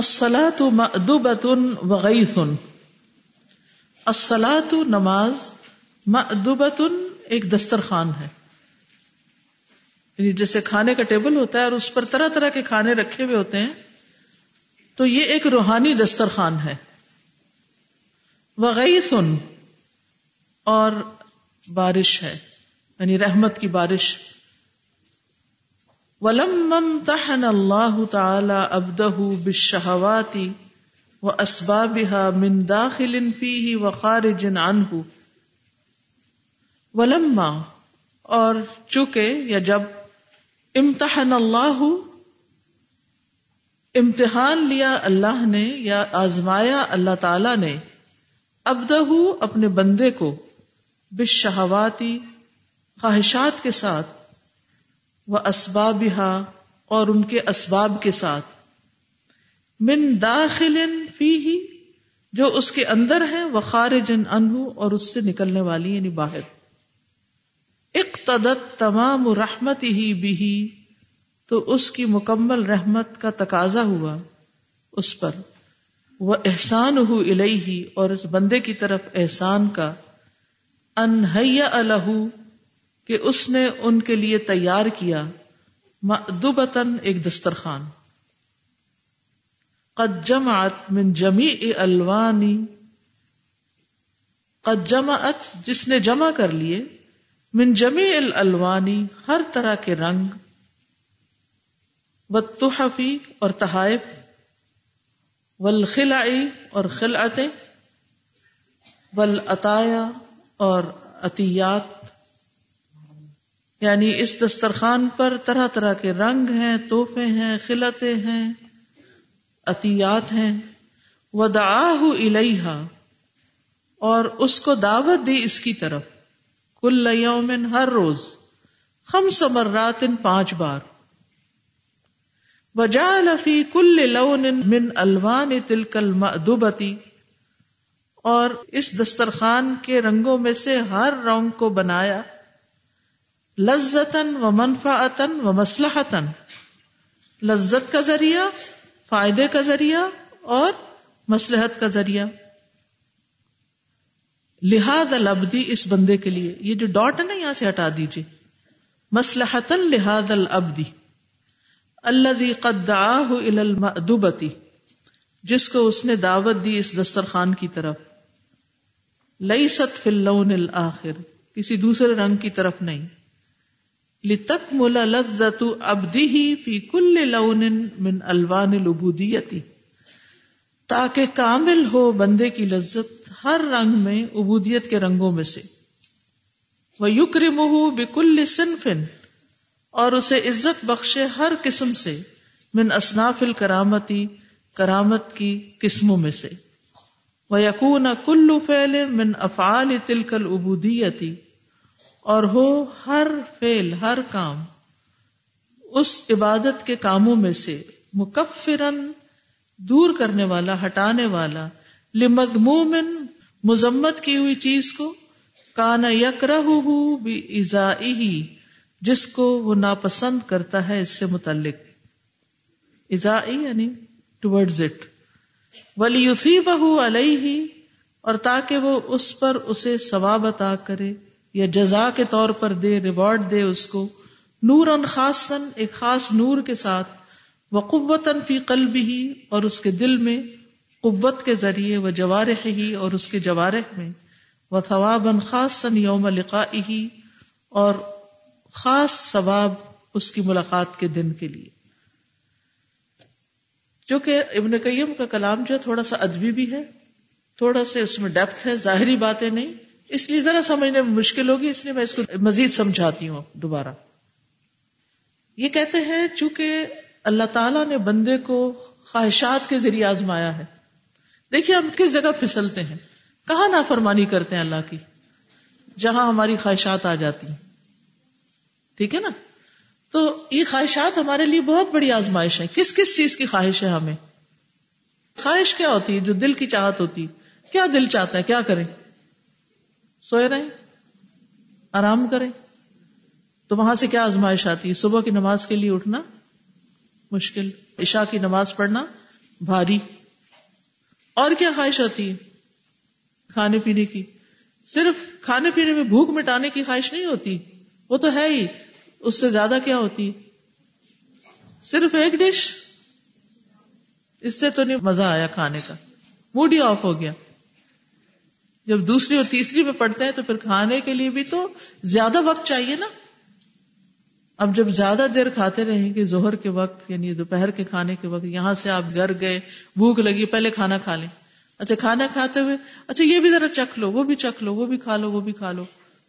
السلاۃ مدوبۃ وغیث السلاۃ نماز مدوبۃ ایک دسترخوان ہے. یعنی جیسے کھانے کا ٹیبل ہوتا ہے اور اس پر طرح طرح کے کھانے رکھے ہوئے ہوتے ہیں، تو یہ ایک روحانی دسترخوان ہے. وغیث اور بارش ہے یعنی رحمت کی بارش ولم امتحن اللہ تعالی ابدہ بالشہوات و اسبابها من داخل فیہ و خارج عنہ، ولما، اور چونکہ یا جب امتحن اللہ، امتحان لیا اللہ نے یا آزمایا اللہ تعالی نے ابدہ اپنے بندے کو بشہواتی خواہشات کے ساتھ وہ اسباب اور ان کے اسباب کے ساتھ۔ من داخل فی ہی جو اس کے اندر ہے وہ خارج انہ اور اس سے نکلنے والی یعنی باہر۔ اقتدت تمام رحمت ہی بھی تو اس کی مکمل رحمت کا تقاضا ہوا اس پر۔ وہ احسان ہو الہی اور اس بندے کی طرف احسان کا۔ انہیا الح کہ اس نے ان کے لیے تیار کیا مدوبتن ایک دسترخوان۔ قد جمعت من جمی الوانی۔ قد جمعت، جس نے جمع کر لیے، من جمی الوانی ہر طرح کے رنگ۔ و تحفی اور تحائف۔ ولخلائی اور خلعتیں۔ ولعطایا اور عطیات۔ یعنی اس دسترخوان پر طرح طرح کے رنگ ہیں توحفے ہیں خلطیں ہیں، عطیات ہیں۔ ودعاہ الیہا اور اس کو دعوت دی اس کی طرف۔ کل یومن ہر روز۔ خمس مرات، پانچ بار۔ وجعل فی کل لون من الوان تلک المأدبتی اور اس دسترخوان کے رنگوں میں سے ہر رنگ کو بنایا۔ لذتن و منفعتن و مسلحتن لذت کا ذریعہ، فائدے کا ذریعہ اور مسلحت کا ذریعہ۔ لحاظ البدی اس بندے کے لیے، یہ جو ڈاٹ ہے نا یہاں سے ہٹا دیجیے مسلحتن لحاظ البدی اللہ قد المأدبتی جس کو اس نے دعوت دی اس دسترخوان کی طرف۔ لئی ست فلون الآخر کسی دوسرے رنگ کی طرف نہیں۔ لتک ملا لذت ابدی ہی فی کل لون من الوان العبودیتی تاکہ کامل ہو بندے کی لذت ہر رنگ میں عبودیت کے رنگوں میں سے۔ وہ یکرم بکل صنفن اور اسے عزت بخشے ہر قسم سے، من اصناف الکرامتی کرامت کی قسموں میں سے۔ وہ یقون کلو فیل من افعال تلکل ابودیتی اور ہو ہر فیل ہر کام اس عبادت کے کاموں میں سے مکفرن دور کرنے والا، ہٹانے والا لمدمومن مذمت کی ہوئی چیز کو کانا یکرہ ہی جس کو وہ ناپسند کرتا ہے، اس سے متعلق۔ ازائی یعنی ٹورڈز اٹ ولی بہو علیہ اور تاکہ وہ اس پر اسے ثواب عطا کرے۔ یا جزا کے طور پر دے ریوارڈ دے اس کو۔ نور ان خاص ایک خاص نور کے ساتھ۔ وہ قوت فی قلب ہی اور اس کے دل میں قوت کے ذریعے وہ جوارح ہی اور اس کے جوارح میں۔ وہ ثواب ان خاص یوم لقائی اور خاص ثواب اس کی ملاقات کے دن کے لیے۔ جو کہ ابن قیم کا کلام جو ہے، تھوڑا سا ادبی بھی ہے۔ تھوڑا سا اس میں ڈیپتھ ہے، ظاہری باتیں نہیں۔ اس لیے ذرا سمجھنے میں مشکل ہوگی، اس لیے میں اس کو مزید سمجھاتی ہوں دوبارہ۔ یہ کہتے ہیں، چونکہ اللہ تعالی نے بندے کو خواہشات کے ذریعے آزمایا ہے۔ دیکھیے ہم کس جگہ پھسلتے ہیں۔ کہاں نافرمانی کرتے ہیں اللہ کی؟ جہاں ہماری خواہشات آ جاتی ہیں۔ ٹھیک ہے نا؟ تو یہ خواہشات ہمارے لیے بہت بڑی آزمائش ہے کس کس چیز کی خواہش ہے ہمیں؟ خواہش کیا ہوتی ہے؟ جو دل کی چاہت ہوتی کیا دل چاہتا ہے؟ کیا کریں؟ سوئے رہیں، آرام کریں۔ تو وہاں سے کیا آزمائش آتی؟ ہے صبح کی نماز کے لیے اٹھنا مشکل، عشاء کی نماز پڑھنا بھاری۔ اور کیا خواہش ہوتی ہے کھانے پینے کی۔ صرف کھانے پینے میں بھوک مٹانے کی خواہش نہیں ہوتی، وہ تو ہے ہی۔ اس سے زیادہ کیا ہوتی؟ صرف ایک ڈش۔ اس سے تو نہیں، مزہ آیا کھانے کا۔ موڈ ہی آف ہو گیا۔ جب دوسری اور تیسری میں پڑھتے ہیں تو پھر کھانے کے لیے بھی تو زیادہ وقت چاہیے نا۔ اب جب زیادہ دیر کھاتے رہیں گے زہر کے وقت یعنی دوپہر کے کھانے کے وقت، یہاں سے آپ گھر گئے، بھوک لگی، پہلے کھانا کھا لیں۔ اچھا کھانا کھاتے ہوئے اچھا یہ بھی ذرا چکھ لو، وہ بھی چکھ لو، وہ بھی کھا لو، وہ بھی کھا لو۔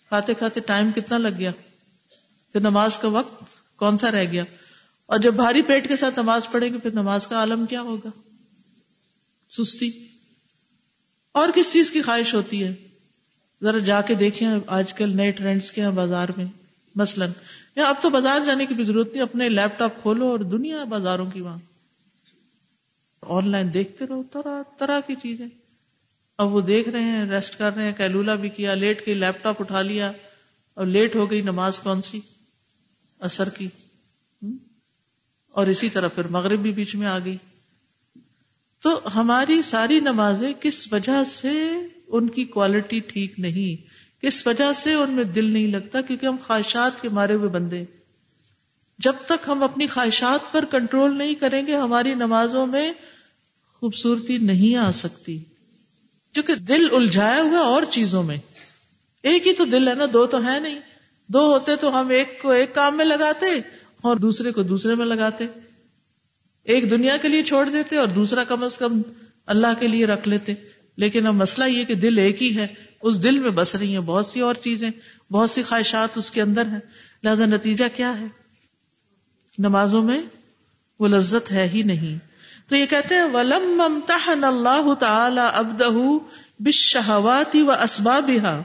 کھاتے کھاتے ٹائم کتنا لگ گیا؟ پھر نماز کا وقت کون سا رہ گیا؟ اور جب بھاری پیٹ کے ساتھ نماز پڑھیں گے، پھر نماز کا عالم کیا ہوگا؟ سستی۔ اور کس چیز کی خواہش ہوتی ہے؟ ذرا جا کے دیکھیں آج کل نئے ٹرینڈس کے ہیں بازار میں، مثلاً۔ یا اب تو بازار جانے کی بھی ضرورت نہیں، اپنے لیپ ٹاپ کھولو اور دنیا بازاروں کی وہاں۔ آن لائن دیکھتے رہو، طرح طرح کی چیزیں۔ اب وہ دیکھ رہے ہیں، ریسٹ کر رہے ہیں، کیلولا بھی کیا، لیٹ کے لیپ ٹاپ اٹھا لیا، اور لیٹ ہو گئی نماز کون سی؟ اثر کی۔ اور اسی طرح پھر مغرب بھی بیچ میں آ گئی۔ تو ہماری ساری نمازیں کس وجہ سے ان کی کوالٹی ٹھیک نہیں؟ کس وجہ سے ان میں دل نہیں لگتا کیونکہ ہم خواہشات کے مارے ہوئے بندے جب تک ہم اپنی خواہشات پر کنٹرول نہیں کریں گے، ہماری نمازوں میں خوبصورتی نہیں آ سکتی۔ کیونکہ دل الجھایا ہوا اور چیزوں میں۔ ایک ہی تو دل ہے نا، دو تو ہے نہیں۔ دو ہوتے تو ہم ایک کو ایک کام میں لگاتے اور دوسرے کو دوسرے میں لگاتے۔ ایک دنیا کے لیے چھوڑ دیتے اور دوسرا کم از کم اللہ کے لیے رکھ لیتے۔ لیکن اب مسئلہ یہ کہ دل ایک ہی ہے، اس دل میں بس رہی ہیں بہت سی اور چیزیں، بہت سی خواہشات اس کے اندر ہیں۔ لہذا نتیجہ کیا ہے؟ نمازوں میں وہ لذت ہے ہی نہیں۔ تو یہ کہتے ہیں ولم امتحن اللہ تعالی ابدہ بالشہوات و اسبابها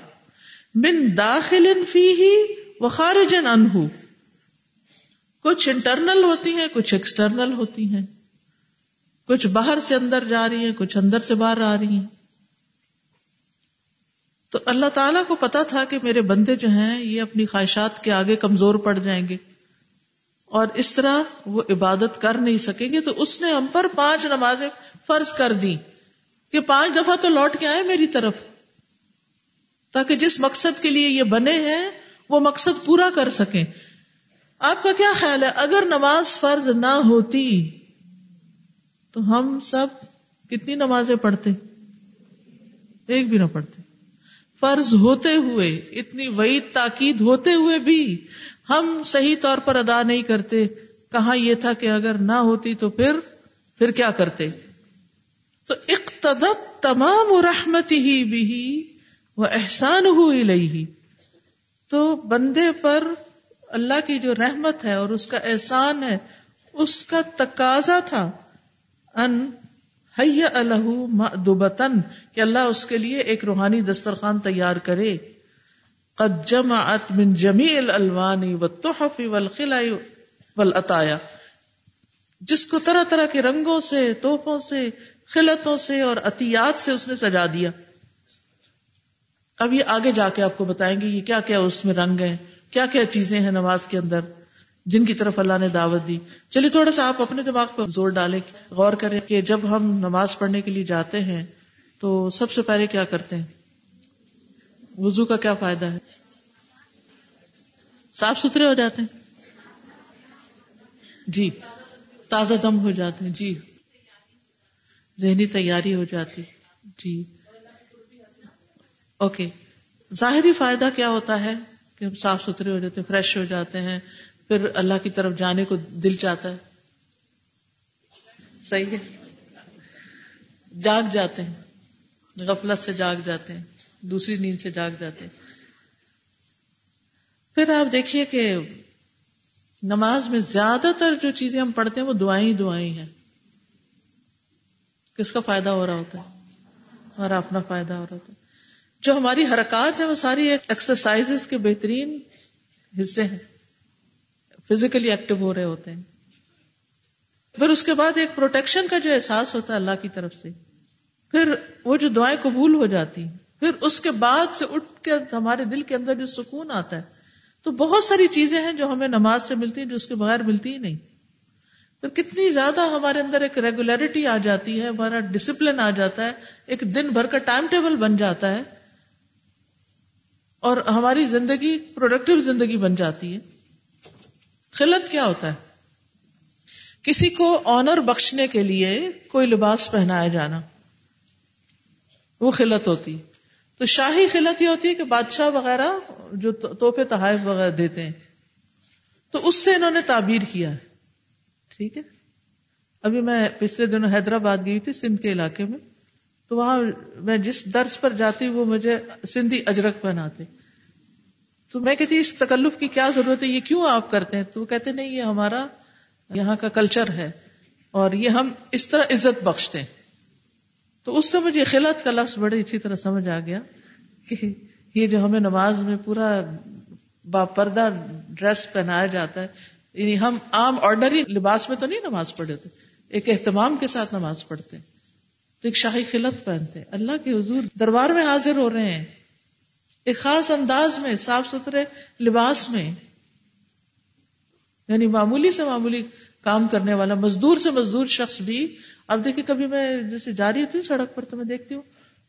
من داخل فیہ و خارج عنہ کچھ انٹرنل ہوتی ہیں، کچھ ایکسٹرنل ہوتی ہیں۔ کچھ باہر سے اندر جا رہی ہیں، کچھ اندر سے باہر آ رہی ہیں۔ تو اللہ تعالیٰ کو پتا تھا کہ میرے بندے جو ہیں، یہ اپنی خواہشات کے آگے کمزور پڑ جائیں گے۔ اور اس طرح وہ عبادت کر نہیں سکیں گے، تو اس نے ہم پر پانچ نمازیں فرض کر دی کہ پانچ دفعہ تو لوٹ کے آئے میری طرف۔ تاکہ جس مقصد کے لیے یہ بنے ہیں، وہ مقصد پورا کر سکیں۔ آپ کا کیا خیال ہے؟ اگر نماز فرض نہ ہوتی تو ہم سب کتنی نمازیں پڑھتے؟ ایک بھی نہ پڑھتے۔ فرض ہوتے ہوئے، اتنی وئی تاکید ہوتے ہوئے بھی ہم صحیح طور پر ادا نہیں کرتے۔ کہاں یہ تھا کہ اگر نہ ہوتی تو پھر پھر کیا کرتے؟ تو اقتدت تمام رحمت ہی بھی وہ احسان ہوئی لئی ہی تو بندے پر اللہ کی جو رحمت ہے اور اس کا احسان ہے، اس کا تقاضا تھا۔ ان الح کہ اللہ اس کے لیے ایک روحانی دسترخوان تیار کرے۔ قد جمعت من جمیع الالوان والتحف والخلع والعطایا۔ جس کو طرح طرح کے رنگوں سے توفوں سے خلطوں سے اور عطیات سے اس نے سجا دیا۔ اب یہ آگے جا کے آپ کو بتائیں گے، یہ کیا کیا اس میں رنگ ہیں؟ کیا کیا چیزیں ہیں نماز کے اندر جن کی طرف اللہ نے دعوت دی؟ چلیے، تھوڑا سا آپ اپنے دماغ پر زور ڈالیں، غور کریں کہ جب ہم نماز پڑھنے کے لیے جاتے ہیں تو سب سے پہلے کیا کرتے ہیں؟ وضو کا کیا فائدہ ہے؟ صاف ستھرے ہو جاتے ہیں؟ جی تازہ دم ہو جاتے ہیں جی۔ ذہنی تیاری ہو جاتی جی۔ اوکے، ظاہری فائدہ کیا ہوتا ہے؟ کہ ہم صاف ستھرے ہو جاتے ہیں فریش ہو جاتے ہیں، پھر اللہ کی طرف جانے کو دل چاہتا ہے۔ صحیح ہے۔ جاگ جاتے ہیں۔ غفلت سے جاگ جاتے ہیں۔ دوسری نیند سے جاگ جاتے ہیں۔ پھر آپ دیکھیے کہ نماز میں زیادہ تر جو چیزیں ہم پڑھتے ہیں، وہ دعائیں دعائیں ہیں۔ کس کا فائدہ ہو رہا ہوتا ہے؟ ہمارا اپنا فائدہ ہو رہا ہوتا ہے۔ جو ہماری حرکات ہیں وہ ساری ایکسرسائز کے بہترین حصے ہیں۔ فزیکلی ایکٹیو ہو رہے ہوتے ہیں۔ پھر اس کے بعد ایک پروٹیکشن کا جو احساس ہوتا ہے اللہ کی طرف سے۔ پھر وہ جو دعائیں قبول ہو جاتی ہیں۔ پھر اس کے بعد سے اٹھ کے ہمارے دل کے اندر جو سکون آتا ہے۔ تو بہت ساری چیزیں ہیں جو ہمیں نماز سے ملتی ہیں جو اس کے بغیر ملتی ہی نہیں۔ پھر کتنی زیادہ ہمارے اندر ایک ریگولیرٹی آ جاتی ہے، ہمارا ڈسپلن آ جاتا ہے، ایک دن بھر کا ٹائم ٹیبل بن جاتا ہے۔ اور ہماری زندگی پروڈکٹیو زندگی بن جاتی ہے۔ خلت کیا ہوتا ہے؟ کسی کو آنر بخشنے کے لیے کوئی لباس پہنایا جانا، وہ خلت ہوتی۔ تو شاہی خلت یہ ہوتی ہے کہ بادشاہ وغیرہ جو توحفے تحائف وغیرہ دیتے ہیں، تو اس سے انہوں نے تعبیر کیا ہے۔ ٹھیک ہے؟ ابھی میں پچھلے دنوں حیدرآباد گئی تھی سندھ کے علاقے میں، تو وہاں میں جس درس پر جاتی وہ مجھے سندھی اجرک پہناتے۔ تو میں کہتی اس تکلف کی کیا ضرورت ہے؟ یہ کیوں آپ کرتے ہیں؟ تو وہ کہتے نہیں، یہ ہمارا یہاں کا کلچر ہے اور یہ ہم اس طرح عزت بخشتے ہیں۔ تو اس سے مجھے خلت کا لفظ بڑی اچھی طرح سمجھ آ گیا کہ یہ جو ہمیں نماز میں پورا باپردہ ڈریس پہنایا جاتا ہے یعنی ہم عام آرڈنری لباس میں تو نہیں نماز پڑھے ہوتے، ایک اہتمام کے ساتھ نماز پڑھتے تو ایک شاہی خلت پہنتے اللہ کے حضور دربار میں حاضر ہو رہے ہیں۔ ایک خاص انداز میں، صاف ستھرے لباس میں یعنی معمولی سے معمولی کام کرنے والا، مزدور سے مزدور شخص بھی، اب دیکھیں کبھی میں جیسے جاری ہوتی ہوں سڑک پر تو میں دیکھتی ہوں،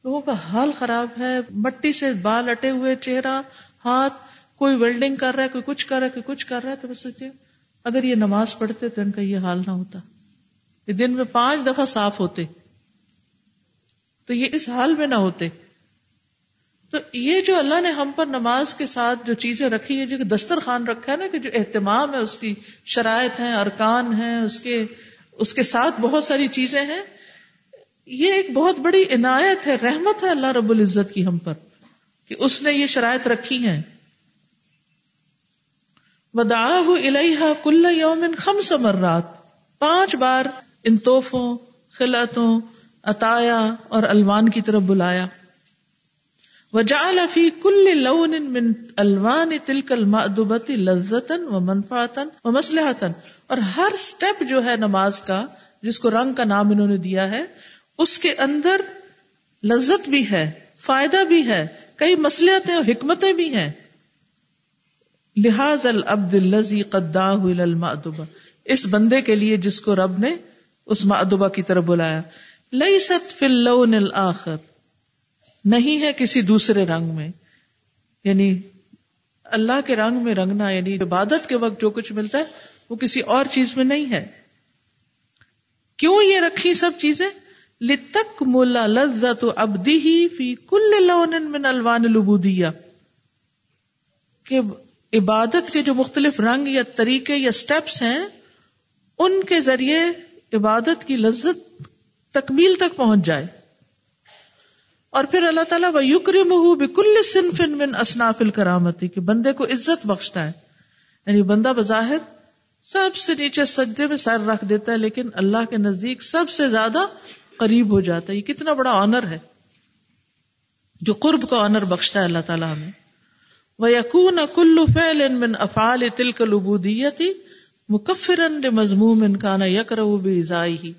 لوگوں کا حال خراب ہے، مٹی سے بال اٹے ہوئے، چہرہ، ہاتھ، کوئی ویلڈنگ کر رہا ہے، کوئی کچھ کر رہا ہے، کوئی کچھ کر رہا ہے، تو میں سوچتی ہوں، اگر یہ نماز پڑھتے تو ان کا یہ حال نہ ہوتا۔ یہ دن میں پانچ دفعہ صاف ہوتے، تو یہ اس حال میں نہ ہوتے۔ تو یہ جو اللہ نے ہم پر نماز کے ساتھ جو چیزیں رکھی ہے جو دسترخوان رکھا ہے نا، کہ جو اہتمام ہے، اس کی شرائط ہیں، ارکان ہیں، اس کے اس کے ساتھ بہت ساری چیزیں ہیں۔ یہ ایک بہت بڑی عنایت ہے، رحمت ہے اللہ رب العزت کی ہم پر، کہ اس نے یہ شرائط رکھی ہیں۔ ودا الحا کل یومن خم سمرات پانچ بار ان توحفوں خلعتوں، عطایا اور الوان کی طرف بلایا۔ وجعل فی کل لون من الوان تلک المأدبت لذتا و منفعتا و اور ہر سٹیپ جو ہے نماز کا، جس کو رنگ کا نام انہوں نے دیا ہے، اس کے اندر لذت بھی ہے، فائدہ بھی ہے، کئی مسلحتیں اور حکمتیں بھی ہیں۔ لحاظ العبد الزی قدا المأدبہ اس بندے کے لیے جس کو رب نے اس معدبہ کی طرف بلایا۔ لئی ست فل الآخر نہیں ہے کسی دوسرے رنگ میں۔ یعنی اللہ کے رنگ میں رنگنا یعنی عبادت کے وقت جو کچھ ملتا ہے، وہ کسی اور چیز میں نہیں ہے۔ کیوں یہ رکھی سب چیزیں؟ لتک ملا لذت ابدی ہی فی کل لون من الوان العبودیہ کہ عبادت کے جو مختلف رنگ یا طریقے یا سٹیپس ہیں، ان کے ذریعے عبادت کی لذت تکمیل تک پہنچ جائے۔ اور پھر اللہ تعالیٰ وہ یوکری مہ بکل صنف من اصناف الکرامتی کہ بندے کو عزت بخشتا ہے۔ یعنی بندہ بظاہر سب سے نیچے سجدے میں سر رکھ دیتا ہے، لیکن اللہ کے نزدیک سب سے زیادہ قریب ہو جاتا ہے۔ یہ کتنا بڑا آنر ہے۔ جو قرب کا آنر بخشتا ہے اللہ تعالیٰ ہمیں۔ وہ یقون کلو فیل من افعال تلک العبودیتی مکفرن مضموم ان کا نا ہی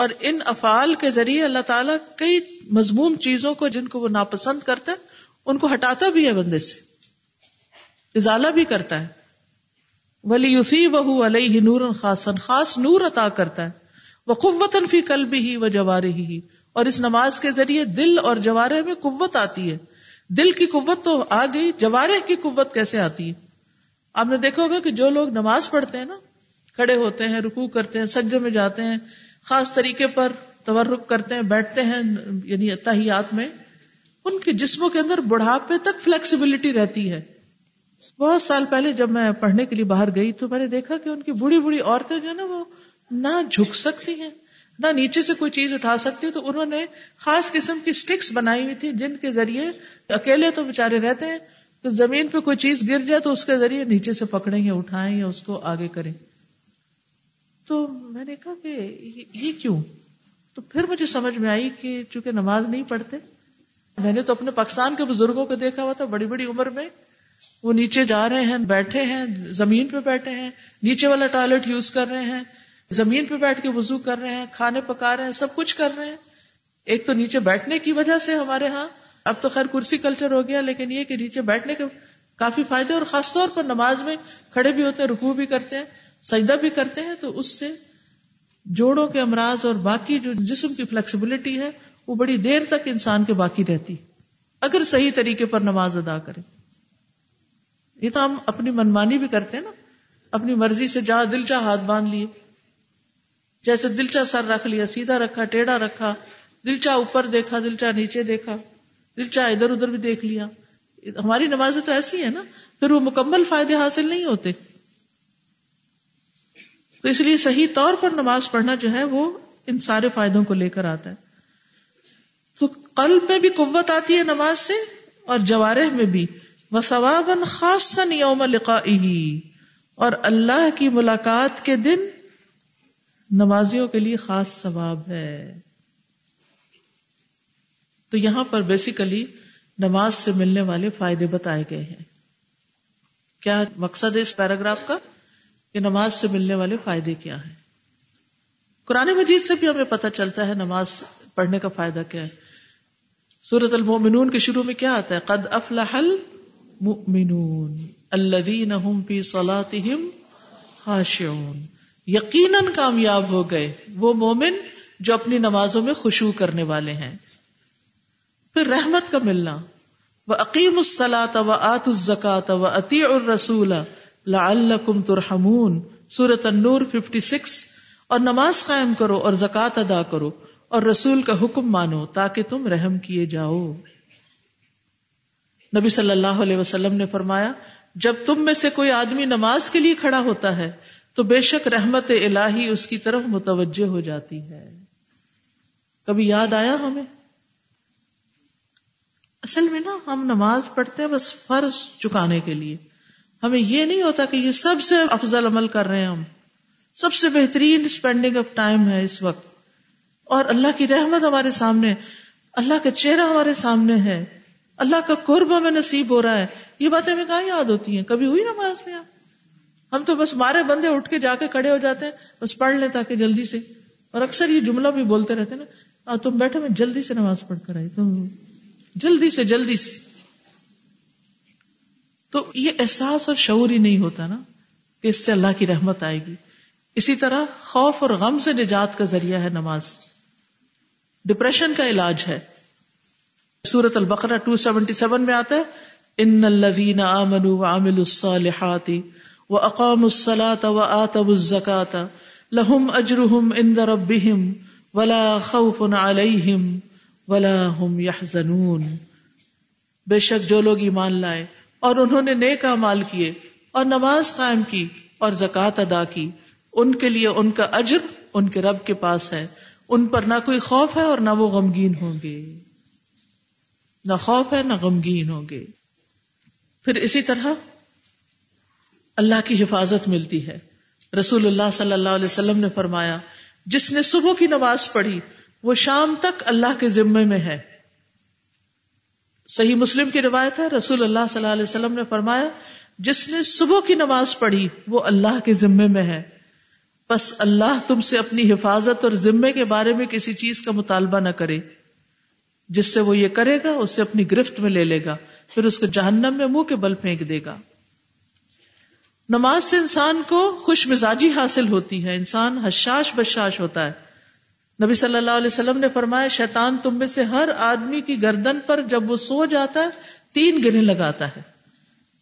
اور ان افعال کے ذریعے اللہ تعالیٰ کئی مضموم چیزوں کو جن کو وہ ناپسند کرتا ہے، ان کو ہٹاتا بھی ہے بندے سے۔ ازالہ بھی کرتا ہے۔ ولی یوفی بہ علیہ نور خاصن خاص نور عطا کرتا ہے۔ وہ قوتن فی کل بھی ہی وہ جوارے ہی اور اس نماز کے ذریعے دل اور جوارے میں قوت آتی ہے۔ دل کی قوت تو آ گئی جوارے کی قوت کیسے آتی ہے؟ آپ نے دیکھا ہوگا کہ جو لوگ نماز پڑھتے ہیں نا، کھڑے ہوتے ہیں رکو کرتے ہیں، سجدے میں جاتے ہیں خاص طریقے پر تورک کرتے ہیں، بیٹھتے ہیں یعنی اتحیات میں، ان کے جسموں کے اندر بڑھاپے تک فلیکسیبلٹی رہتی ہے۔ بہت سال پہلے جب میں پڑھنے کے لیے باہر گئی تو میں نے دیکھا کہ ان کی بڑی بڑی عورتیں جو ہے نا، وہ نہ جھک سکتی ہیں، نہ نیچے سے کوئی چیز اٹھا سکتی تو انہوں نے خاص قسم کی اسٹکس بنائی ہوئی تھی، جن کے ذریعے اکیلے تو بےچارے رہتے ہیں، تو زمین پہ کوئی چیز گر جائے تو اس کے ذریعے نیچے سے پکڑیں یا اٹھائیں یا اس کو آگے کریں۔ تو میں نے کہا کہ یہ کیوں؟ تو پھر مجھے سمجھ میں آئی کہ چونکہ نماز نہیں پڑھتے، میں نے تو اپنے پاکستان کے بزرگوں کو دیکھا ہوا تھا، بڑی بڑی عمر میں، وہ نیچے جا رہے ہیں، بیٹھے ہیں، زمین پہ بیٹھے ہیں، نیچے والا ٹوائلٹ یوز کر رہے ہیں، زمین پہ بیٹھ کے وضو کر رہے ہیں، کھانے پکا رہے ہیں، سب کچھ کر رہے ہیں۔ ایک تو نیچے بیٹھنے کی وجہ سے ہمارے ہاں اب تو خیر کرسی کلچر ہو گیا، لیکن یہ کہ نیچے بیٹھنے کے کافی فائدے اور خاص طور پر نماز میں کھڑے بھی ہوتے ہیں رکو بھی کرتے ہیں۔ سجدہ بھی کرتے ہیں تو اس سے جوڑوں کے امراض اور باقی جو جسم کی فلیکسیبلٹی ہے، وہ بڑی دیر تک انسان کے باقی رہتی۔ اگر صحیح طریقے پر نماز ادا کرے یہ تو ہم اپنی منمانی بھی کرتے ہیں نا۔ اپنی مرضی سے جہاں دل چاہ ہاتھ باندھ لیے۔ جیسے دل چاہ سر رکھ لیا، سیدھا رکھا، ٹیڑھا رکھا دل چاہ اوپر دیکھا دل چاہ نیچے دیکھا دل چاہ ادھر ادھر بھی دیکھ لیا۔ ہماری نمازیں تو ایسی ہیں نا، پھر وہ مکمل فائدے حاصل نہیں ہوتے۔ تو اس لیے صحیح طور پر نماز پڑھنا جو ہے وہ ان سارے فائدوں کو لے کر آتا ہے۔ تو قلب میں بھی قوت آتی ہے نماز سے اور جوارح میں بھی۔ وہ ثوابن خاص یوم لقا اور اللہ کی ملاقات کے دن نمازیوں کے لیے خاص ثواب ہے۔ تو یہاں پر بیسیکلی نماز سے ملنے والے فائدے بتائے گئے ہیں۔ کیا مقصد ہے اس پیراگراف کا؟ کہ نماز سے ملنے والے فائدے کیا ہیں؟ قرآن مجید سے بھی ہمیں پتہ چلتا ہے نماز پڑھنے کا فائدہ کیا ہے۔ سورت المومنون کے شروع میں کیا آتا ہے؟ قد افلح المؤمنون الذین هم فی صلاتهم خاشعون۔ یقیناً کامیاب ہو گئے وہ مومن جو اپنی نمازوں میں خوشبو کرنے والے ہیں۔ پھر رحمت کا ملنا۔ وہ عقیم السلاط و آت الزکات و عطی الرسول لعلکم ترحمون سورت النور 56 اور نماز قائم کرو اور زکات ادا کرو، اور رسول کا حکم مانو تاکہ تم رحم کیے جاؤ۔ نبی صلی اللہ علیہ وسلم نے فرمایا، جب تم میں سے کوئی آدمی نماز کے لیے کھڑا ہوتا ہے، تو بے شک رحمت الہی اس کی طرف متوجہ ہو جاتی ہے۔ کبھی یاد آیا ہمیں؟ اصل میں نا، ہم نماز پڑھتے ہیں بس فرض چکانے کے لیے۔ ہمیں یہ نہیں ہوتا کہ یہ سب سے افضل عمل کر رہے ہیں ہم۔ سب سے بہترین اسپینڈنگ آف ٹائم ہے اس وقت۔ اور اللہ کی رحمت ہمارے سامنے، اللہ کا چہرہ ہمارے سامنے ہے۔ اللہ کا قرب ہمیں نصیب ہو رہا ہے۔ یہ باتیں ہمیں کہاں یاد ہوتی ہیں؟ کبھی ہوئی نماز میں؟ آپ ہم تو بس مارے بندے اٹھ کے جا کے کھڑے ہو جاتے ہیں، بس پڑھ لیں تاکہ جلدی سے۔ اور اکثر یہ جملہ بھی بولتے رہتے نا تم بیٹھے میں جلدی سے نماز پڑھ کر آئی، تم جلدی سے جلدی سے۔ تو یہ احساس اور شعور ہی نہیں ہوتا نا کہ اس سے اللہ کی رحمت آئے گی۔ اسی طرح خوف اور غم سے نجات کا ذریعہ ہے نماز۔ ڈپریشن کا علاج ہے۔ سورت البقرہ 277 میں آتا ہے ان الذین آمنوا وعملوا الصالحات واقاموا الصلاة وآتوا الزکاة لهم اجرهم عند ربهم ولا خوف علیہم ولا هم يحزنون۔ بے شک جو لوگ ایمان لائے اور انہوں نے نیک مال کیے اور نماز قائم کی اور زکوٰۃ ادا کی۔ ان کے لیے ان کا اجر ان کے رب کے پاس ہے۔ ان پر نہ کوئی خوف ہے اور نہ وہ غمگین ہوں گے۔ نہ خوف ہے نہ غمگین ہوں گے۔ پھر اسی طرح اللہ کی حفاظت ملتی ہے۔ رسول اللہ صلی اللہ علیہ وسلم نے فرمایا، جس نے صبح کی نماز پڑھی، وہ شام تک اللہ کے ذمے میں ہے۔ صحیح مسلم کی روایت ہے، رسول اللہ صلی اللہ علیہ وسلم نے فرمایا، جس نے صبح کی نماز پڑھی، وہ اللہ کے ذمے میں ہے۔ بس اللہ تم سے اپنی حفاظت اور ذمے کے بارے میں کسی چیز کا مطالبہ نہ کرے۔ جس سے وہ یہ کرے گا، اسے اپنی گرفت میں لے لے گا، پھر اس کو جہنم میں منہ کے بل پھینک دے گا۔ نماز سے انسان کو خوش مزاجی حاصل ہوتی ہے، انسان حشاش بشاش ہوتا ہے۔ نبی صلی اللہ علیہ وسلم نے فرمایا، شیطان تم میں سے ہر آدمی کی گردن پر جب وہ سو جاتا ہے، تین گرے لگاتا ہے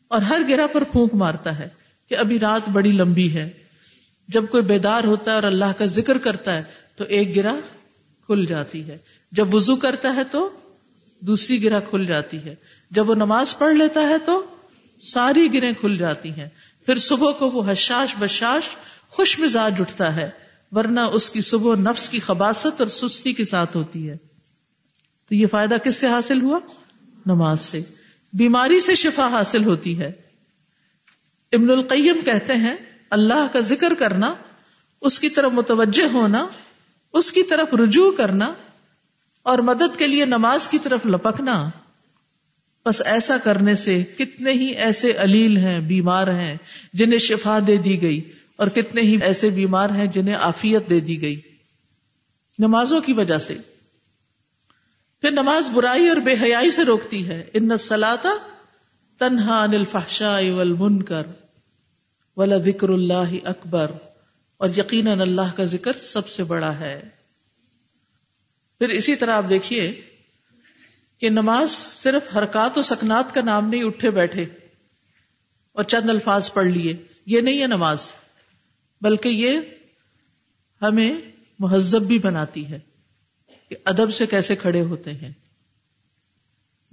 اور ہر گرا پر پھونک مارتا ہے کہ ابھی رات بڑی لمبی ہے۔ جب کوئی بیدار ہوتا ہے اور اللہ کا ذکر کرتا ہے، تو ایک گرا کھل جاتی ہے۔ جب وضو کرتا ہے تو دوسری گرا کھل جاتی ہے۔ جب وہ نماز پڑھ لیتا ہے تو ساری گریں کھل جاتی ہیں۔ پھر صبح کو وہ حشاش بشاش خوش مزاج اٹھتا ہے۔ ورنہ اس کی صبح نفس کی خباست اور سستی کے ساتھ ہوتی ہے۔ تو یہ فائدہ کس سے حاصل ہوا؟ نماز سے۔ بیماری سے شفا حاصل ہوتی ہے۔ ابن القیم کہتے ہیں، اللہ کا ذکر کرنا، اس کی طرف متوجہ ہونا، اس کی طرف رجوع کرنا اور مدد کے لیے نماز کی طرف لپکنا۔ بس ایسا کرنے سے کتنے ہی ایسے علیل ہیں، بیمار ہیں، جنہیں شفا دے دی گئی۔ اور کتنے ہی ایسے بیمار ہیں جنہیں آفیت دے دی گئی نمازوں کی وجہ سے۔ پھر نماز برائی اور بے حیائی سے روکتی ہے۔ ان سلاتا تنہا انل فحشا ول من کر ولا ذکر اللہ اکبر۔ اور یقیناً اللہ کا ذکر سب سے بڑا ہے۔ پھر اسی طرح آپ دیکھیے کہ نماز صرف حرکات و سکنات کا نام نہیں، اٹھے بیٹھے اور چند الفاظ پڑھ لیے۔ یہ نہیں ہے نماز۔ بلکہ یہ ہمیں مہذب بھی بناتی ہے کہ ادب سے کیسے کھڑے ہوتے ہیں،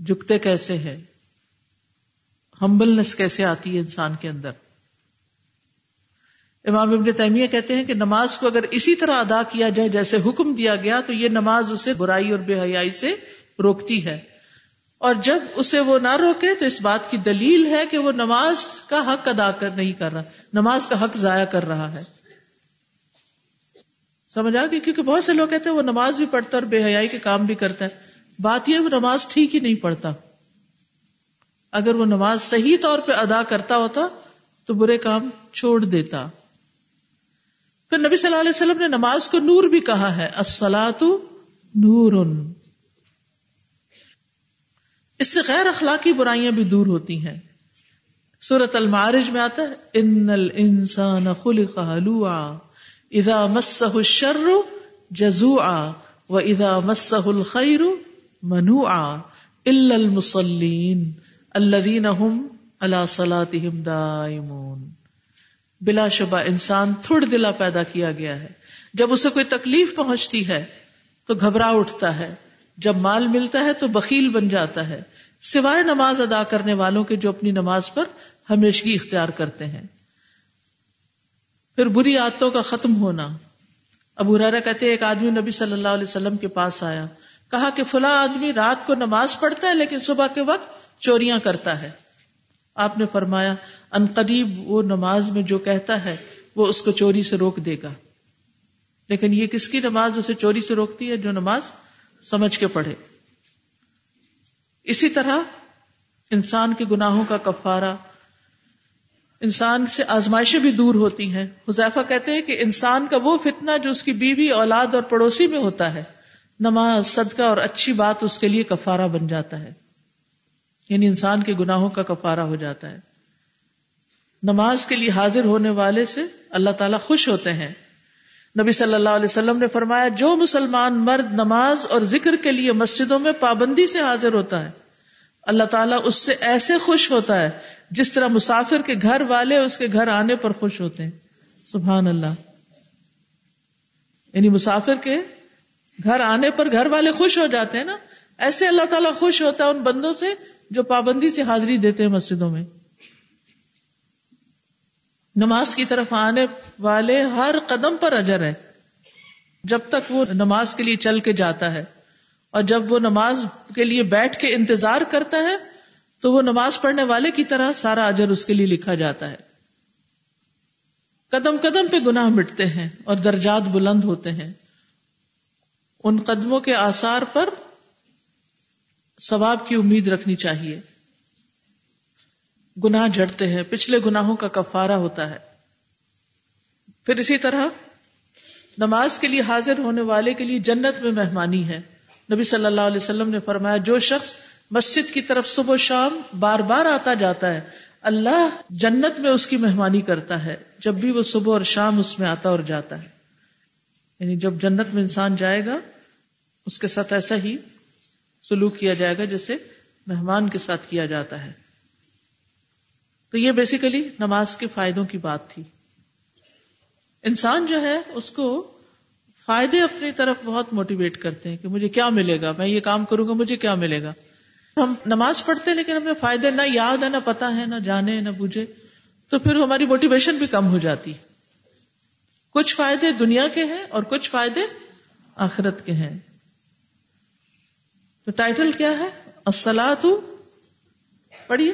جھکتے کیسے ہیں ہمبلنس کیسے آتی ہے انسان کے اندر۔ امام ابن تیمیہ کہتے ہیں کہ نماز کو اگر اسی طرح ادا کیا جائے جیسے حکم دیا گیا تو یہ نماز اسے برائی اور بے حیائی سے روکتی ہے۔ اور جب اسے وہ نہ روکے تو اس بات کی دلیل ہے کہ وہ نماز کا حق ادا کر نہیں کر رہا۔ نماز کا حق ضائع کر رہا ہے۔ سمجھ آ گئی؟ کیونکہ بہت سے لوگ کہتے ہیں وہ نماز بھی پڑھتا اور بے حیائی کے کام بھی کرتا ہے۔ بات یہ وہ نماز ٹھیک ہی نہیں پڑھتا۔ اگر وہ نماز صحیح طور پہ ادا کرتا ہوتا تو برے کام چھوڑ دیتا۔ پھر نبی صلی اللہ علیہ وسلم نے نماز کو نور بھی کہا ہے نور اس سے غیر اخلاقی برائیاں بھی دور ہوتی ہیں۔ سورت المعارج میں آتا ہے ان الانسان خلق حلوعا اذا مسه الشر جزوعا و اذا مسه الخير منوعا الا المصلين الذين هم على صلاتهم دائمون۔ بلا شبہ انسان تھوڑ دلا پیدا کیا گیا ہے۔ جب اسے کوئی تکلیف پہنچتی ہے، تو گھبرا اٹھتا ہے۔ جب مال ملتا ہے، تو بخیل بن جاتا ہے۔ سوائے نماز ادا کرنے والوں کے جو اپنی نماز پر ہمیشگی اختیار کرتے ہیں۔ پھر بری عادتوں کا ختم ہونا۔ ابو رارا کہتے ایک آدمی نبی صلی اللہ علیہ وسلم کے پاس آیا۔ کہا کہ فلاں آدمی رات کو نماز پڑھتا ہے لیکن صبح کے وقت چوریاں کرتا ہے۔ آپ نے فرمایا، ان قریب وہ نماز میں جو کہتا ہے، وہ اس کو چوری سے روک دے گا۔ لیکن یہ کس کی نماز اسے چوری سے روکتی ہے جو نماز سمجھ کے پڑھے؟ اسی طرح انسان کے گناہوں کا کفارہ انسان سے آزمائشیں بھی دور ہوتی ہیں۔ حذیفہ کہتے ہیں کہ انسان کا وہ فتنہ جو اس کی بیوی، اولاد اور پڑوسی میں ہوتا ہے۔ نماز، صدقہ اور اچھی بات اس کے لیے کفارہ بن جاتا ہے۔ یعنی انسان کے گناہوں کا کفارہ ہو جاتا ہے۔ نماز کے لیے حاضر ہونے والے سے اللہ تعالیٰ خوش ہوتے ہیں۔ نبی صلی اللہ علیہ وسلم نے فرمایا، جو مسلمان مرد نماز اور ذکر کے لیے مسجدوں میں پابندی سے حاضر ہوتا ہے، اللہ تعالیٰ اس سے ایسے خوش ہوتا ہے جس طرح مسافر کے گھر والے اس کے گھر آنے پر خوش ہوتے ہیں۔ سبحان اللہ۔ یعنی مسافر کے گھر آنے پر گھر والے خوش ہو جاتے ہیں نا۔ ایسے اللہ تعالیٰ خوش ہوتا ہے ان بندوں سے جو پابندی سے حاضری دیتے ہیں مسجدوں میں۔ نماز کی طرف آنے والے ہر قدم پر اجر ہے۔ جب تک وہ نماز کے لیے چل کے جاتا ہے اور جب وہ نماز کے لیے بیٹھ کے انتظار کرتا ہے تو وہ نماز پڑھنے والے کی طرح سارا اجر اس کے لیے لکھا جاتا ہے۔ قدم قدم پہ گناہ مٹتے ہیں اور درجات بلند ہوتے ہیں۔ ان قدموں کے آثار پر ثواب کی امید رکھنی چاہیے۔ گناہ جھڑتے ہیں، پچھلے گناہوں کا کفارہ ہوتا ہے۔ پھر اسی طرح نماز کے لیے حاضر ہونے والے کے لیے جنت میں مہمانی ہے۔ نبی صلی اللہ علیہ وسلم نے فرمایا، جو شخص مسجد کی طرف صبح و شام بار بار آتا جاتا ہے۔ اللہ جنت میں اس کی مہمانی کرتا ہے۔ جب بھی وہ صبح اور شام اس میں آتا اور جاتا ہے۔ یعنی جب جنت میں انسان جائے گا، اس کے ساتھ ایسا ہی سلوک کیا جائے گا جیسے مہمان کے ساتھ کیا جاتا ہے۔ تو یہ بیسیکلی نماز کے فائدوں کی بات تھی۔ انسان جو ہے، اس کو فائدے اپنی طرف بہت موٹیویٹ کرتے ہیں کہ مجھے کیا ملے گا، میں یہ کام کروں گا، مجھے کیا ملے گا۔ ہم نماز پڑھتے ہیں لیکن ہمیں فائدے نہ یاد ہے، نہ پتا ہے، نہ جانے، نہ بوجھے، تو پھر ہماری موٹیویشن بھی کم ہو جاتی۔ کچھ فائدے دنیا کے ہیں اور کچھ فائدے آخرت کے ہیں۔ تو ٹائٹل کیا ہے؟ السلام پڑھیے۔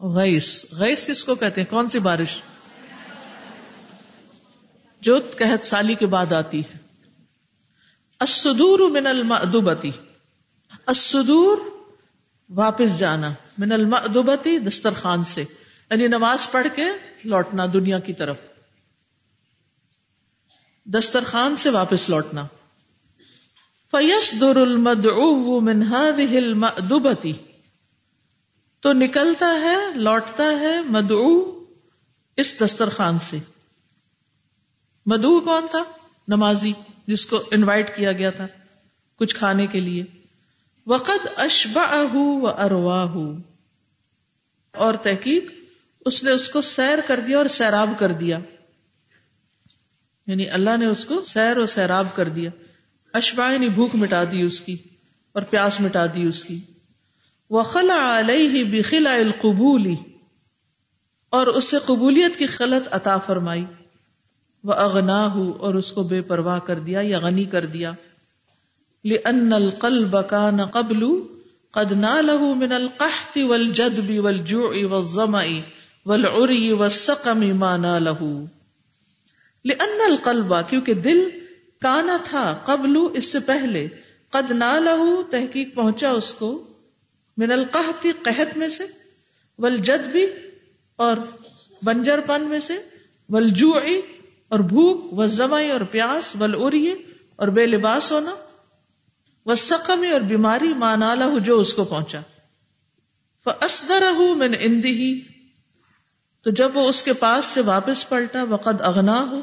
غیس غیس کس کو کہتے ہیں؟ کون سی بارش؟ جو قحط سالی کے بعد آتی ہے۔ الصدور من المأدبتی الصدور واپس جانا، من المأدبتی دسترخوان سے یعنی نماز پڑھ کے لوٹنا دنیا کی طرف۔ دسترخوان سے واپس لوٹنا۔ فیس در المد من هذه المأدبتی تو نکلتا ہے، لوٹتا ہے مدعو اس دسترخوان سے۔ مدعو کون تھا؟ نمازی۔ جس کو انوائٹ کیا گیا تھا کچھ کھانے کے لیے۔ وقت اشبا و اروا اور تحقیق، اس نے اس کو سیر کر دیا اور سیراب کر دیا۔ یعنی اللہ نے اس کو سیر و سیراب کر دیا۔ اشبا یعنی بھوک مٹا دی اس کی اور پیاس مٹا دی اس کی۔ وخلا علیہ بخلا القبولی اور اسے قبولیت کی خلط عطا فرمائی۔ وہ اغنا ہو اور اس کو بے پرواہ کر دیا یا غنی کر دیا۔ لأن القلب كان قبل، قد ناله من القحط والجدب والجوع والظمأ والعري والسقم ما ناله۔ لأن القلب، کیونکہ دل کانا تھا قبل، اس سے پہلے، قد ناله تحقیق پہنچا اس کو من القحط قحط میں سے، والجدب اور بنجر پن میں سے والجوع اور بھوک والظمأ اور پیاس والعري اور بے لباس ہونا، وہ سقمی اور بیماری مانا جو اس کو پہنچا۔ من اندی تو جب وہ اس کے پاس سے واپس پلٹا، وقد اغنا ہو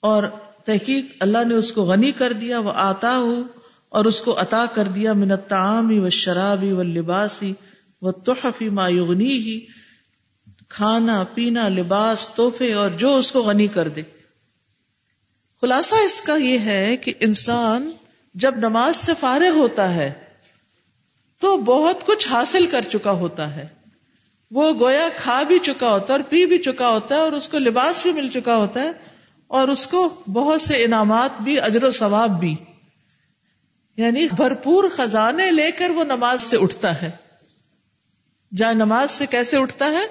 اور تحقیق، اللہ نے اس کو غنی کر دیا وہ آتا ہو اور اس کو عطا کر دیا منت تعامی و شرابی و لباسی و تحفی ما یغنی ہی کھانا، پینا، لباس توحفے اور جو اس کو غنی کر دے۔ خلاصہ اس کا یہ ہے کہ انسان جب نماز سے فارغ ہوتا ہے تو بہت کچھ حاصل کر چکا ہوتا ہے۔ وہ گویا کھا بھی چکا ہوتا ہے اور پی بھی چکا ہوتا ہے اور اس کو لباس بھی مل چکا ہوتا ہے اور اس کو بہت سے انعامات بھی، اجر و ثواب بھی۔ یعنی بھرپور خزانے لے کر وہ نماز سے اٹھتا ہے۔ جہاں نماز سے کیسے اٹھتا ہے؟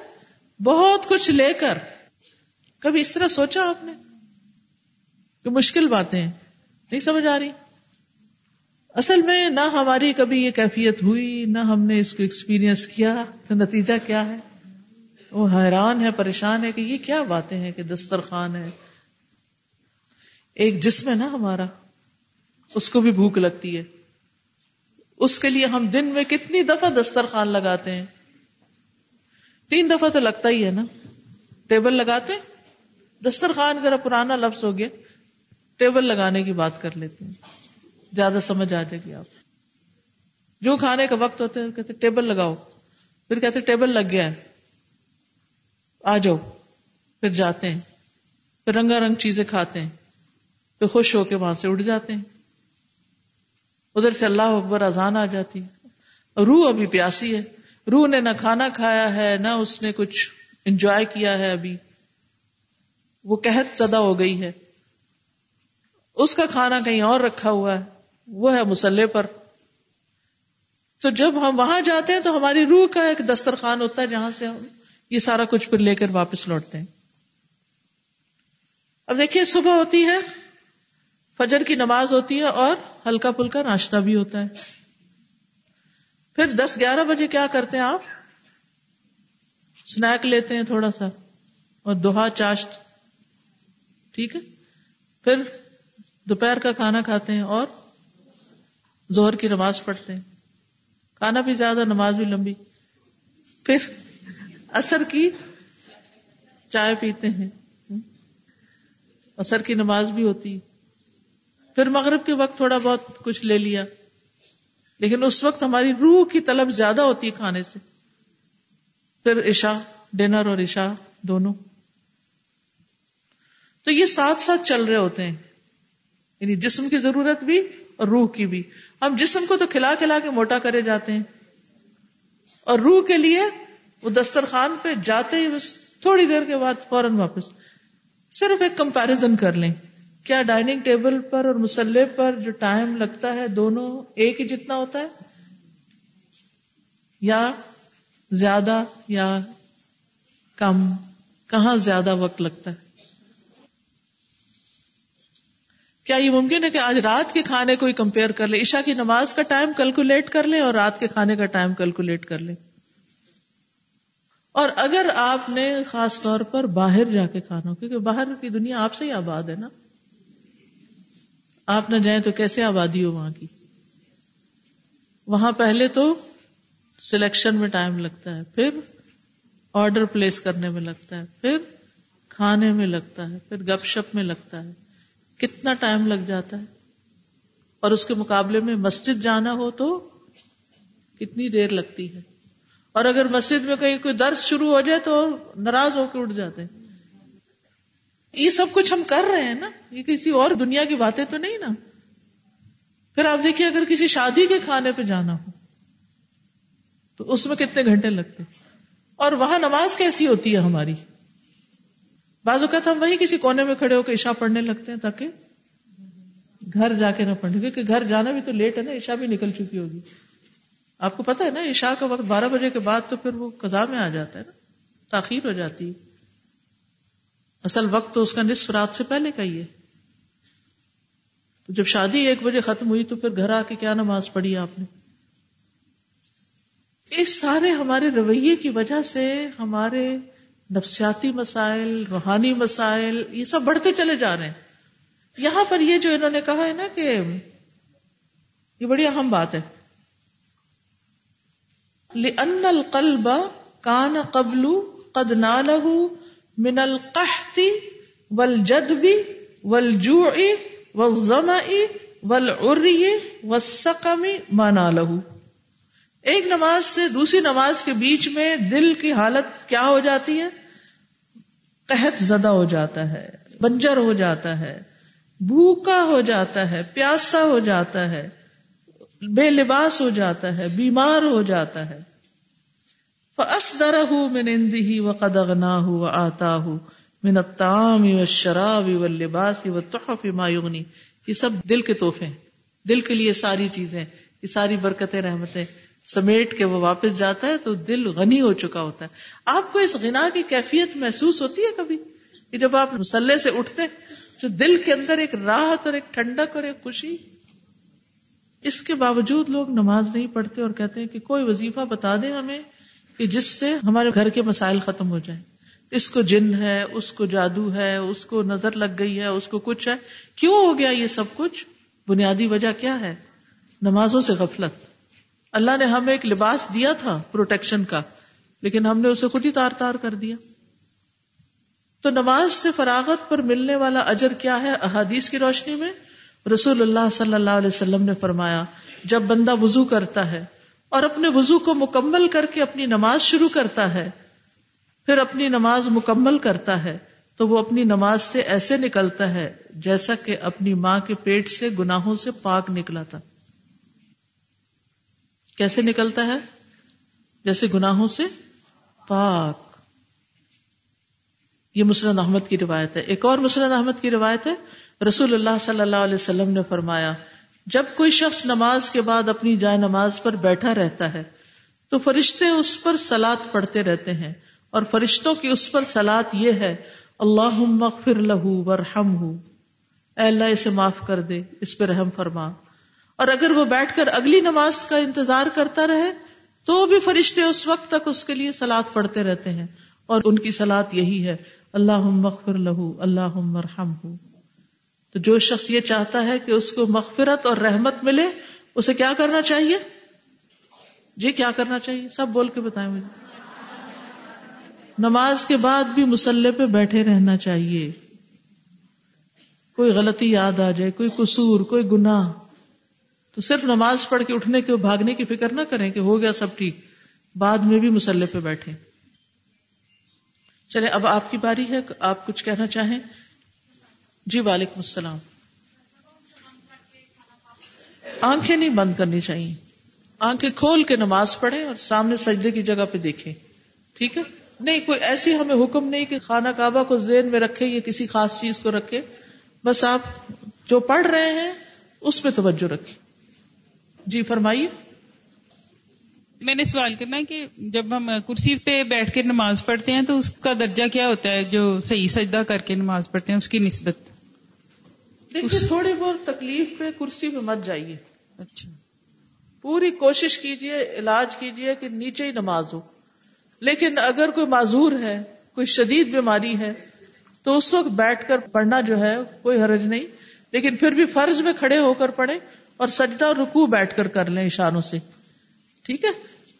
بہت کچھ لے کر۔ کبھی اس طرح سوچا آپ نے؟ کہ مشکل باتیں نہیں سمجھ آ رہی؟ اصل میں نہ ہماری کبھی یہ کیفیت ہوئی، نہ ہم نے اس کو ایکسپیرئنس کیا، تو نتیجہ کیا ہے؟ وہ حیران ہے، پریشان ہے کہ یہ کیا باتیں ہیں کہ دسترخوان ہے۔ ایک جسم ہے نا ہمارا، اس کو بھی بھوک لگتی ہے۔ اس کے لیے ہم دن میں کتنی دفعہ دسترخوان لگاتے ہیں۔ تین دفعہ تو لگتا ہی ہے نا۔ ٹیبل لگاتے دسترخوان ذرا پرانا لفظ ہو گیا۔ ٹیبل لگانے کی بات کر لیتے ہیں۔ زیادہ سمجھ آ جائے گی آپ۔ جو کھانے کا وقت ہوتا ہے، کہتے ٹیبل لگاؤ۔ پھر کہتے ٹیبل لگ گیا ہے۔ آ جاؤ۔ پھر جاتے ہیں۔ پھر رنگا رنگ چیزیں کھاتے ہیں۔ پھر خوش ہو کے وہاں سے اٹھ جاتے ہیں۔ ادھر سے اللہ اکبر اذان آ جاتی ہے۔ روح ابھی پیاسی ہے۔ روح نے نہ کھانا کھایا ہے، نہ اس نے کچھ انجوائے کیا ہے ابھی۔ وہ قحط زدہ ہو گئی ہے۔ اس کا کھانا کہیں اور رکھا ہوا ہے، وہ ہے مسلح پر۔ تو جب ہم وہاں جاتے ہیں تو ہماری روح کا ایک دسترخوان ہوتا ہے جہاں سے ہم یہ سارا کچھ پھر لے کر واپس لوٹتے ہیں۔ اب دیکھیے، صبح ہوتی ہے، فجر کی نماز ہوتی ہے اور ہلکا پھلکا ناشتہ بھی ہوتا ہے۔ پھر دس گیارہ بجے کیا کرتے ہیں آپ؟ سنیک لیتے ہیں تھوڑا سا اور دوہا چاشت۔ ٹھیک ہے؟ پھر دوپہر کا کھانا کھاتے ہیں اور زہر کی نماز پڑھتے ہیں۔ کھانا بھی زیادہ نماز بھی لمبی۔ پھر اثر کی چائے پیتے ہیں۔ اثر کی نماز بھی ہوتی۔ پھر مغرب کے وقت تھوڑا بہت کچھ لے لیا۔ لیکن اس وقت ہماری روح کی طلب زیادہ ہوتی ہے کھانے سے۔ پھر عشاء، ڈنر اور عشاء دونوں۔ تو یہ ساتھ ساتھ چل رہے ہوتے ہیں۔ یعنی جسم کی ضرورت بھی اور روح کی بھی۔ ہم جسم کو تو کھلا کھلا کے موٹا کرے جاتے ہیں۔ اور روح کے لیے وہ دسترخوان پہ جاتے ہی بس تھوڑی دیر کے بعد فوراً واپس۔ صرف ایک کمپیرزن کر لیں۔ کیا ڈائننگ ٹیبل پر اور مسلح پر جو ٹائم لگتا ہے دونوں ایک ہی جتنا ہوتا ہے؟ یا زیادہ یا کم؟ کہاں زیادہ وقت لگتا ہے؟ کیا یہ ممکن ہے کہ آج رات کے کھانے کو ہی کمپیئر کر لیں عشاء کی نماز کا ٹائم کیلکولیٹ کر لیں اور رات کے کھانے کا ٹائم کیلکولیٹ کر لیں۔ اور اگر آپ نے خاص طور پر باہر جا کے کھانا کیونکہ باہر کی دنیا آپ سے ہی آباد ہے نا۔ آپ نہ جائیں تو کیسے آبادی ہو وہاں کی؟ وہاں پہلے تو سلیکشن میں ٹائم لگتا ہے، پھر آرڈر پلیس کرنے میں لگتا ہے، پھر کھانے میں لگتا ہے، پھر گپ شپ میں لگتا ہے۔ کتنا ٹائم لگ جاتا ہے؟ اور اس کے مقابلے میں مسجد جانا ہو تو کتنی دیر لگتی ہے؟ اور اگر مسجد میں کہیں کوئی درس شروع ہو جائے تو ناراض ہو کے اٹھ جاتے ہیں۔ یہ سب کچھ ہم کر رہے ہیں نا؟ یہ کسی اور دنیا کی باتیں تو نہیں نا؟ پھر آپ دیکھیے اگر کسی شادی کے کھانے پہ جانا ہو، تو اس میں کتنے گھنٹے لگتے؟ اور وہاں نماز کیسی ہوتی ہے ہماری؟ بعض اوقات ہم وہیں کسی کونے میں کھڑے ہو کے عشاء پڑھنے لگتے ہیں تاکہ گھر جا کے نہ پڑھنے کیونکہ گھر جانا بھی تو لیٹ ہے نا، عشاء بھی نکل چکی ہوگی۔ آپ کو پتا ہے نا، عشاء کا وقت بارہ بجے کے بعد تو پھر وہ قضا میں آ جاتا ہے نا، تاخیر ہو جاتی ہے۔ اصل وقت تو اس کا نصف رات سے پہلے کا ہی ہے۔ تو جب شادی ایک بجے ختم ہوئی تو پھر گھر آ کے کیا نماز پڑھی آپ نے؟ اس سارے ہمارے رویے کی وجہ سے ہمارے نفسیاتی مسائل، روحانی مسائل، یہ سب بڑھتے چلے جا رہے ہیں۔ یہاں پر یہ جو انہوں نے کہا ہے نا کہ یہ بڑی اہم بات ہے۔ لأن القلب کان قبل قد ناله من القحط والجدب والجوع والظمأ والعري والسقم ما ناله۔ ایک نماز سے دوسری نماز کے بیچ میں دل کی حالت کیا ہو جاتی ہے؟ قحط زدہ ہو جاتا ہے، بنجر ہو جاتا ہے، بھوکا ہو جاتا ہے، پیاسا ہو جاتا ہے، بے لباس ہو جاتا ہے، بیمار ہو جاتا ہے۔ من عنده وقد اغناه وآتاه من الطعام والشراب واللباس والتحف ما يغني۔ یہ سب دل کے تحفے ہیں۔ دل کے لیے ساری چیزیں یہ ساری برکتیں، رحمتیں۔ سمیٹ کے وہ واپس جاتا ہے تو دل غنی ہو چکا ہوتا ہے۔ آپ کو اس غنا کی کیفیت محسوس ہوتی ہے کبھی؟ کہ جب آپ مسلح سے اٹھتے جو دل کے اندر ایک راحت اور ایک ٹھنڈک اور ایک خوشی۔ اس کے باوجود لوگ نماز نہیں پڑھتے اور کہتے ہیں کہ کوئی وظیفہ بتا دیں ہمیں کہ جس سے ہمارے گھر کے مسائل ختم ہو جائیں۔ اس کو جن ہے، اس کو جادو ہے، اس کو نظر لگ گئی ہے، اس کو کچھ ہے۔ کیوں ہو گیا یہ سب کچھ؟ بنیادی وجہ کیا ہے؟ نمازوں سے غفلت۔ اللہ نے ہمیں ایک لباس دیا تھا پروٹیکشن کا، لیکن ہم نے اسے خود ہی تار تار کر دیا۔ تو نماز سے فراغت پر ملنے والا اجر کیا ہے احادیث کی روشنی میں؟ رسول اللہ صلی اللہ علیہ وسلم نے فرمایا، جب بندہ وضو کرتا ہے اور اپنے وضو کو مکمل کر کے اپنی نماز شروع کرتا ہے، پھر اپنی نماز مکمل کرتا ہے، تو وہ اپنی نماز سے ایسے نکلتا ہے جیسا کہ اپنی ماں کے پیٹ سے گناہوں سے پاک نکلا تھا۔ کیسے نکلتا ہے؟ جیسے گناہوں سے؟ پاک. یہ مسلم احمد کی روایت ہے۔ ایک اور مسلم احمد کی روایت ہے۔ رسول اللہ صلی اللہ علیہ وسلم نے فرمایا، جب کوئی شخص نماز کے بعد اپنی جائے نماز پر بیٹھا رہتا ہے، تو فرشتے اس پر سلاد پڑھتے رہتے ہیں۔ اور فرشتوں کی اس پر سلاد یہ ہے اللہ مغفر لہو ورحم ہو اے اللہ، اسے معاف کر دے، اس پہ رحم فرما۔ اور اگر وہ بیٹھ کر اگلی نماز کا انتظار کرتا رہے تو بھی فرشتے اس وقت تک اس کے لیے سلاد پڑھتے رہتے ہیں اور ان کی سلاد یہی ہے اللہ مغفر لہو اللہ مرحم ہو تو جو شخص یہ چاہتا ہے کہ اس کو مغفرت اور رحمت ملے، اسے کیا کرنا چاہیے؟ جی کیا کرنا چاہیے؟ سب بول کے بتائیں مجھے۔ نماز کے بعد بھی مسلح پہ بیٹھے رہنا چاہیے۔ کوئی غلطی یاد آ جائے، کوئی قصور، کوئی گناہ۔ تو صرف نماز پڑھ کے اٹھنے کے بھاگنے کی فکر نہ کریں کہ ہو گیا سب ٹھیک، بعد میں بھی مسلح پہ بیٹھے چلے اب آپ کی باری ہے، آپ کچھ کہنا چاہیں؟ جی وعلیکم السلام۔ آنکھیں نہیں بند کرنی چاہیے۔ آنکھیں کھول کے نماز پڑھیں اور سامنے سجدے کی جگہ پہ دیکھیں۔ ٹھیک ہے؟ نہیں، کوئی ایسی ہمیں حکم نہیں کہ خانہ کعبہ کو ذہن میں رکھے، یا کسی خاص چیز کو رکھے۔ بس آپ جو پڑھ رہے ہیں، اس پہ توجہ رکھیں۔ جی فرمائیے۔ میں نے سوال کرنا ہے کہ جب ہم کرسی پہ بیٹھ کے نماز پڑھتے ہیں تو اس کا درجہ کیا ہوتا ہے جو صحیح سجدہ کر کے نماز پڑھتے ہیں اس کی نسبت؟ دیکھیے تھوڑی بہت تکلیف پہ کرسی پہ مت جائیے۔ اچھا۔ پوری کوشش کیجیے علاج کیجیے کہ نیچے ہی نماز ہو۔ لیکن اگر کوئی معذور ہے کوئی شدید بیماری ہے تو اس وقت بیٹھ کر پڑھنا جو ہے کوئی حرج نہیں۔ لیکن پھر بھی فرض میں کھڑے ہو کر پڑھے اور سجدہ اور رکوع بیٹھ کر کر لیں اشاروں سے۔ ٹھیک ہے؟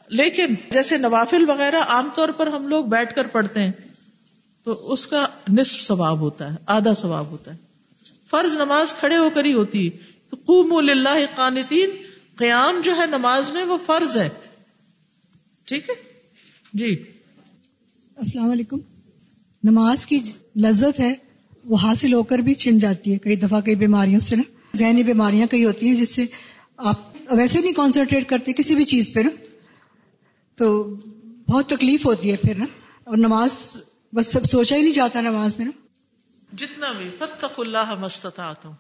لیکن جیسے نوافل وغیرہ عام طور پر ہم لوگ بیٹھ کر پڑھتے ہیں، تو اس کا نصف ثواب ہوتا ہے، آدھا ثواب ہوتا ہے۔ فرض نماز کھڑے ہو کر ہی ہوتی ہے۔ قوم اللہ قانتین، قیام جو ہے نماز میں وہ فرض ہے۔ ٹھیک ہے؟ جی۔ السلام علیکم۔ نماز کی لذت ہے، وہ حاصل ہو کر بھی چھن جاتی ہے، کئی دفعہ کئی بیماریوں سے نا۔ ذہنی بیماریاں کئی ہوتی ہیں جس سے آپ ویسے نہیں کانسنٹریٹ کرتے کسی بھی چیز پہ نا تو بہت تکلیف ہوتی ہے پھر نا اور نماز بس سب سوچا ہی نہیں جاتا نماز میں نا۔ جتنا بھی فتق اللہ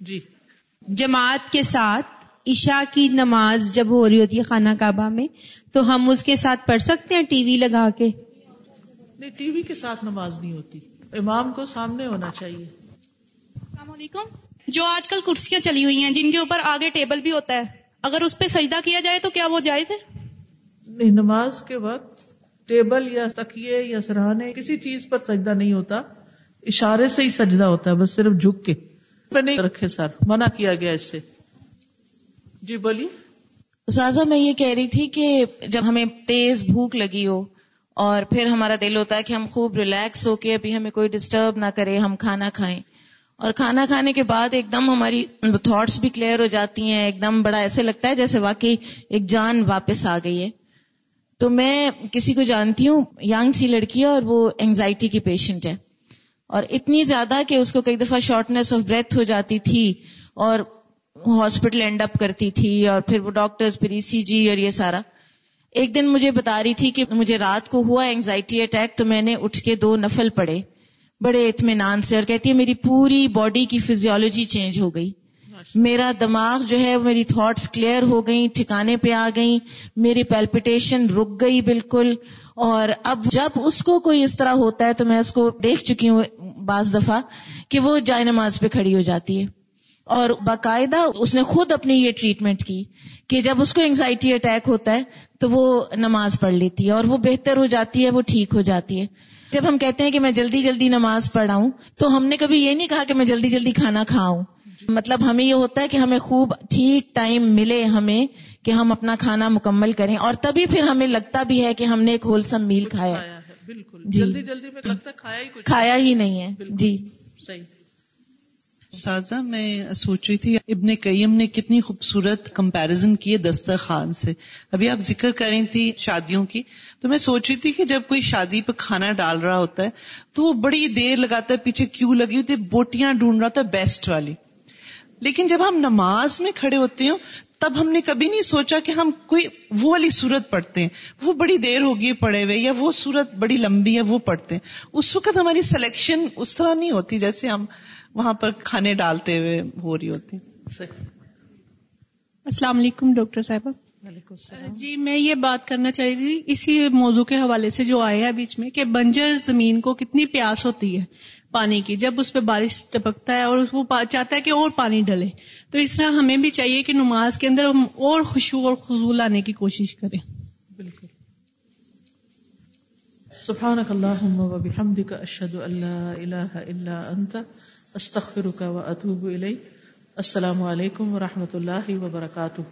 جی۔ جماعت کے ساتھ عشاء کی نماز جب ہو رہی ہوتی ہے خانہ کعبہ میں تو ہم اس کے ساتھ پڑھ سکتے ہیں ٹی وی لگا کے؟ نہیں ٹی وی کے ساتھ نماز نہیں ہوتی۔ امام کو سامنے ہونا چاہیے۔ السلام علیکم۔ جو آج کل کرسیاں چلی ہوئی ہیں جن کے اوپر آگے ٹیبل بھی ہوتا ہے اگر اس پہ سجدہ کیا جائے تو کیا وہ جائز ہے؟ نہیں نماز کے وقت ٹیبل یا تکیے یا سرہانے کسی چیز پر سجدہ نہیں ہوتا اشارے سے ہی سجدہ ہوتا ہے بس صرف جھک کے۔ نہیں رکھے سر منع کیا گیا اس سے۔ جی بولیے۔ سازا میں یہ کہہ رہی تھی کہ جب ہمیں تیز بھوک لگی ہو اور پھر ہمارا دل ہوتا ہے کہ ہم خوب ریلیکس ہو کے ابھی ہمیں کوئی ڈسٹرب نہ کرے ہم کھانا کھائیں اور کھانا کھانے کے بعد ایک دم ہماری تھاٹس بھی کلیئر ہو جاتی ہیں، ایک دم بڑا ایسے لگتا ہے جیسے واقعی ایک جان واپس آ گئی ہے۔ تو میں کسی کو جانتی ہوں یانگ سی لڑکی ہے اور وہ اینگزائٹی کی پیشنٹ ہے۔ اور اتنی زیادہ کہ اس کو کئی دفعہ شارٹنیس آف بریتھ ہو جاتی تھی اور ہاسپٹل اینڈ اپ کرتی تھی اور پھر وہ ڈاکٹرز پھر ای سی جی اور یہ سارا۔ ایک دن مجھے بتا رہی تھی کہ مجھے رات کو ہوا اینگزائٹی اٹیک تو میں نے اٹھ کے دو نفل پڑے بڑے اطمینان سے اور کہتی ہے میری پوری باڈی کی فزیولوجی چینج ہو گئی۔ میرا دماغ جو ہے میری تھاٹس کلیئر ہو گئی ٹھکانے پہ آ گئی میری پیلپٹیشن رک گئی بالکل۔ اور اب جب اس کو کوئی اس طرح ہوتا ہے تو میں اس کو دیکھ چکی ہوں بعض دفعہ کہ وہ جائے نماز پہ کھڑی ہو جاتی ہے۔ اور باقاعدہ اس نے خود اپنی یہ ٹریٹمنٹ کی کہ جب اس کو انگزائٹی اٹیک ہوتا ہے تو وہ نماز پڑھ لیتی ہے اور وہ بہتر ہو جاتی ہے وہ ٹھیک ہو جاتی ہے۔ جب ہم کہتے ہیں کہ میں جلدی جلدی نماز پڑھاؤں تو ہم نے کبھی یہ نہیں کہا کہ میں جلدی جلدی کھانا کھاؤں۔ مطلب ہمیں یہ ہوتا ہے کہ ہمیں خوب ٹھیک ٹائم ملے ہمیں کہ ہم اپنا کھانا مکمل کریں اور تبھی پھر ہمیں لگتا بھی ہے کہ ہم نے ایک ہولسم میل کھایا بالکل۔ جی۔ جلدی جلدی میں لگتا کھایا ہی کچھ کھایا ہی نہیں ہے۔ جی۔ صحیح۔ سازا، میں سوچ رہی تھی، ابن قیم نے کتنی خوبصورت کمپیرزن کی ہے دسترخوان سے۔ ابھی آپ ذکر کر رہی تھی شادیوں کی، تو میں سوچ رہی تھی کہ جب کوئی شادی پہ کھانا ڈال رہا ہوتا ہے، تو وہ بڑی دیر لگاتا ہے، پیچھے کیوں لگی ہوتی ہے، بوٹیاں ڈھونڈ رہا تھا بیسٹ والی۔ لیکن جب ہم نماز میں کھڑے ہوتے ہیں، تب ہم نے کبھی نہیں سوچا کہ ہم کوئی وہ والی صورت پڑھتے ہیں۔ وہ بڑی دیر ہوگی پڑے ہوئے، یا وہ صورت بڑی لمبی ہے، وہ پڑھتے ہیں۔ اس وقت ہماری سلیکشن اس طرح نہیں ہوتی جیسے ہم وہاں پر کھانے ڈالتے ہوئے ہو رہی ہوتی۔ السلام علیکم ڈاکٹر صاحبہ۔ جی میں یہ بات کرنا چاہیے تھی اسی موضوع کے حوالے سے جو آیا ہے بیچ میں کہ بنجر زمین کو کتنی پیاس ہوتی ہے پانی کی جب اس پہ بارش ٹپکتا ہے اور وہ چاہتا ہے کہ اور پانی ڈلے۔ تو اس طرح ہمیں بھی چاہیے کہ نماز کے اندر ہم اور خوشبو اور خزو لانے کی کوشش کریں۔ بالکل۔ سبحانك اللهم وبحمدك اشهد ان لا اله الا انت استغفرك واتوب اليك السلام علیکم و رحمۃ اللہ وبرکاتہ.